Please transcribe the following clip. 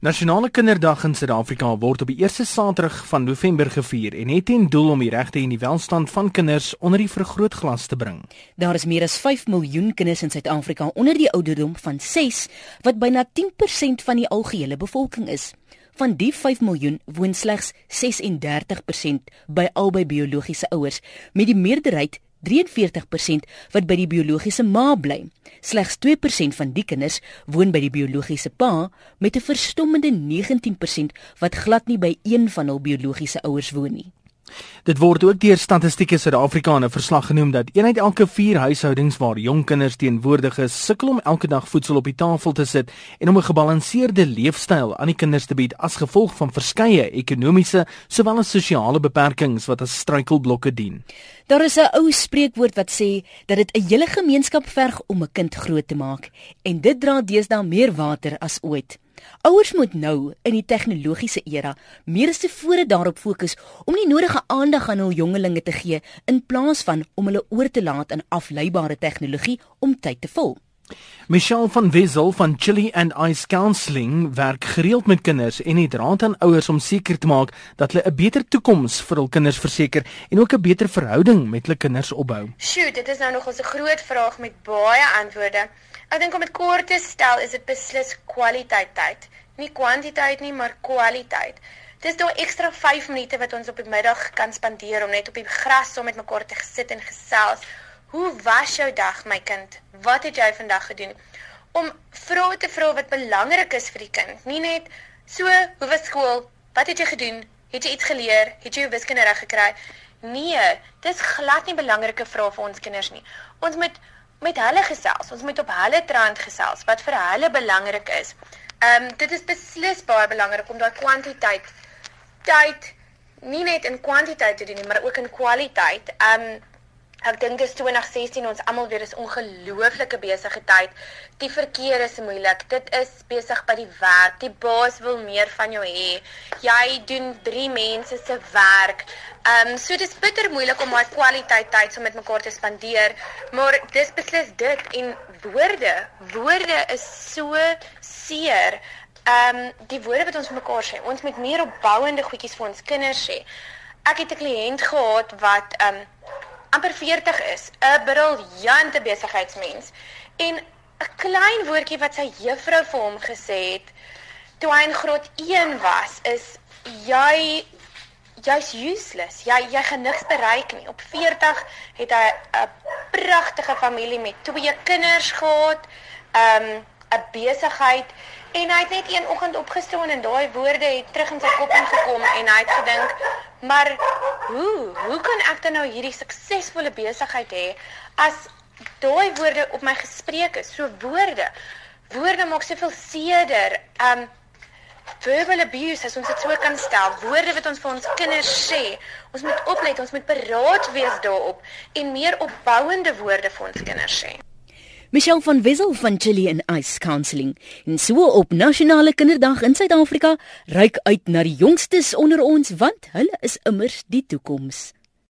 Nasionale Kinderdag in Suid-Afrika word op die eerste Saterdag van November gevier en het ten doel om die regte en die welstand van kinders onder die vergrootglas te bring. Daar is meer as 5 miljoen kinders in Suid-Afrika onder die ouderdom van 6 wat byna 10% van die algehele bevolking is. Van die 5 miljoen woon slegs 36% by albei biologiese ouers, met die meerderheid 43% wat by die biologiese ma bly. Slegs 2% van die kinders woon by die biologiese pa met 'n verstommende 19% wat glad nie by een van hul biologiese ouers woon nie. Dit word ook deur Statistiek Suid-Afrika in 'n verslag genoem dat een uit elke 4 huishoudings waar jong kinders teenwoordig is, sukkel om elke dag voedsel op die tafel te sit en om 'n gebalanseerde leefstyl aan die kinders te bied as gevolg van verskeie ekonomiese sowel as sosiale beperkings wat as struikelblokke dien. Daar is 'n ou spreekwoord wat sê dat dit 'n hele gemeenskap verg om 'n kind groot te maak en dit dra deesdae meer water as ooit. Ouers moet nou in die tegnologiese era meer as tevore daarop fokus om die nodige aandag aan hul jongelinge te gee in plaas van om hulle oor te laat aan afleibare tegnologie om tyd te vul. Michelle van Wissel van Chili and Ice Counselling werk gereeld met kinders en het raad aan ouers om seker te maak dat hulle 'n beter toekoms vir hul kinders verseker en ook 'n beter verhouding met hulle kinders opbou. Sjoe, dit is nou nog 'n groot vraag met baie antwoorde. Ek dink om dit kort te stel, is dit beslis kwaliteit tyd. Nie kwantiteit nie, maar kwaliteit. Dis daai ekstra 5 minute wat ons op die middag kan spandeer om net op die gras saam met mekaar te gesit en gesels. Hoe was jou dag, my kind? Wat het jy vandag gedoen? Om vrae te vra wat belangrik is vir die kind. Nie net so, hoe was skool? Wat het jy gedoen? Het jy iets geleer? Het jy jou wiskunde reg gekry? Nee, dis glad nie belangrike vrae vir ons kinders nie. Ons moet met hulle gesels. Ons moet op hulle trant gesels wat vir hulle belangrik is. Ehm um, dit is beslis baie belangrik om daai kwantiteit tyd nie net in kwantiteit te doen nie, maar ook in kwaliteit. Ehm um, Ek dink dis 2016 ons almal weer is ongelooflike besige tyd. Die verkeer is moeilik. Dit is besig by die werk. Die baas wil meer van jou hê. Jy doen 3 mense se werk. Ehm um, so dis bitter moeilik om daai kwaliteit tyd saam so met mekaar te spandeer, maar dis beslis dit en woorde. Woorde is so seer. Ehm um, die woorde wat ons mekaar sê. Ons moet meer opbouende goedjies vir ons kinders sê. Ek het 'n kliënt gehad wat ehm um, amper 40 is, 'n briljante besigheidsmens en 'n klein woordjie wat sy juffrou vir hom gesê het toe hy in graad 1 was is jy jy's useless. Jy jy gaan niks bereik nie. Op 40 het hy 'n pragtige familie met twee kinders gehad, um 'n besigheid en hy het net een oggend opgestaan en daai woorde het terug in sy kop ingekom en hy het gedink, "Maar hoe? Hoe kan ek dan nou hierdie suksesvolle besigheid hê as daai woorde op my gespreek is? So woorde. Woorde maak soveel seerder. Um verbal abuse as ons dit so kan stel. Woorde wat ons vir ons kinders sê. Ons moet oplet, ons moet beraad wees daarop en meer opbouende woorde vir ons kinders sê. Michelle van Wissel van Chili and Ice Counselling. En so op Nasionale Kinderdag in Suid-Afrika, reik uit na die jongstes onder ons want hulle is immers die toekoms.